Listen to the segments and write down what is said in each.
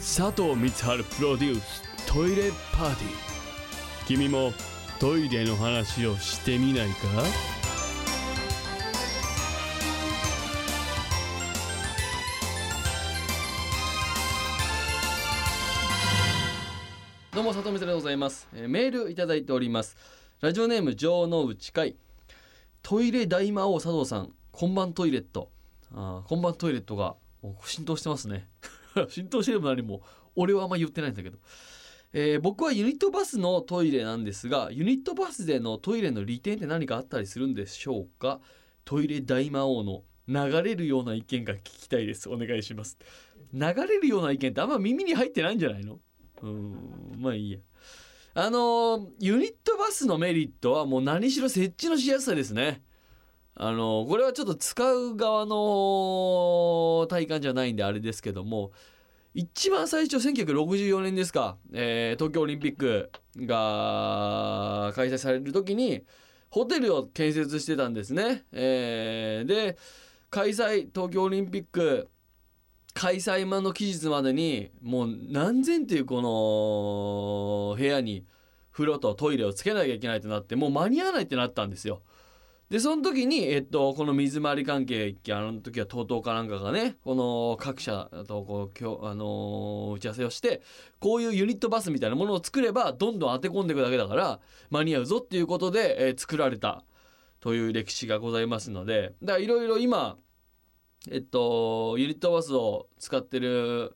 佐藤光晴プロデューストイレパーティー君もトイレの話をしてみないか？どうも佐藤光でございます、えーメールいただいております。ラジオネーム城之内海。トイレ大魔王佐藤さん今晩トイレット。あー今晩トイレットが浸透してますね。浸透してれば何も俺はあんま言ってないんだけど、えー僕はユニットバスのトイレなんですがユニットバスでのトイレの利点って何かあったりするんでしょうか？トイレ大魔王の流れるような意見が聞きたいです。お願いします。流れるような意見ってあんま耳に入ってないんじゃないの？うんまあいいや。あのーユニットバスのメリットはもう何しろ設置のしやすさですね。あのこれはちょっと使う側の体感じゃないんであれですけども一番最初1964年ですか、えー東京オリンピックが開催される時にホテルを建設してたんですね、えーで開催東京オリンピック開催間の期日までにもう何千っていうこの部屋に風呂とトイレをつけなきゃいけないとなってもう間に合わないってなったんですよ。でその時に、えっと、この水回り関係あの時は TOTO かなんかがねこの各社とこう今日、あのー打ち合わせをしてこういうユニットバスみたいなものを作ればどんどん当て込んでいくだけだから間に合うぞっていうことで、えー作られたという歴史がございますのでだからいろいろ今えっとユニットバスを使ってる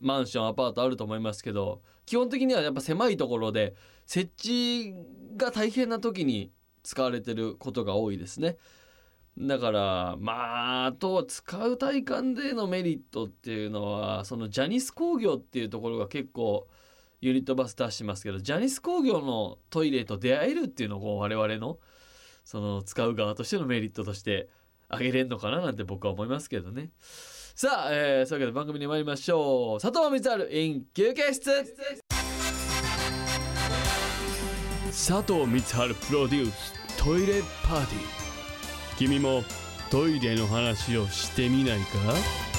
マンションアパートあると思いますけど基本的にはやっぱ狭いところで設置が大変な時に使われてることが多いですね。だからまああとは使う体感でのメリットっていうのはそのジャニス工業っていうところが結構ユニットバス出してますけどジャニス工業のトイレと出会えるっていうのを我々のその使う側としてのメリットとして挙げれんのかななんて僕は思いますけどね。さあ、えー、そういうわけで番組に参りましょう佐藤光晴 in 休憩室佐藤光晴プロデューストイレパーティー。君もトイレの話をしてみないか？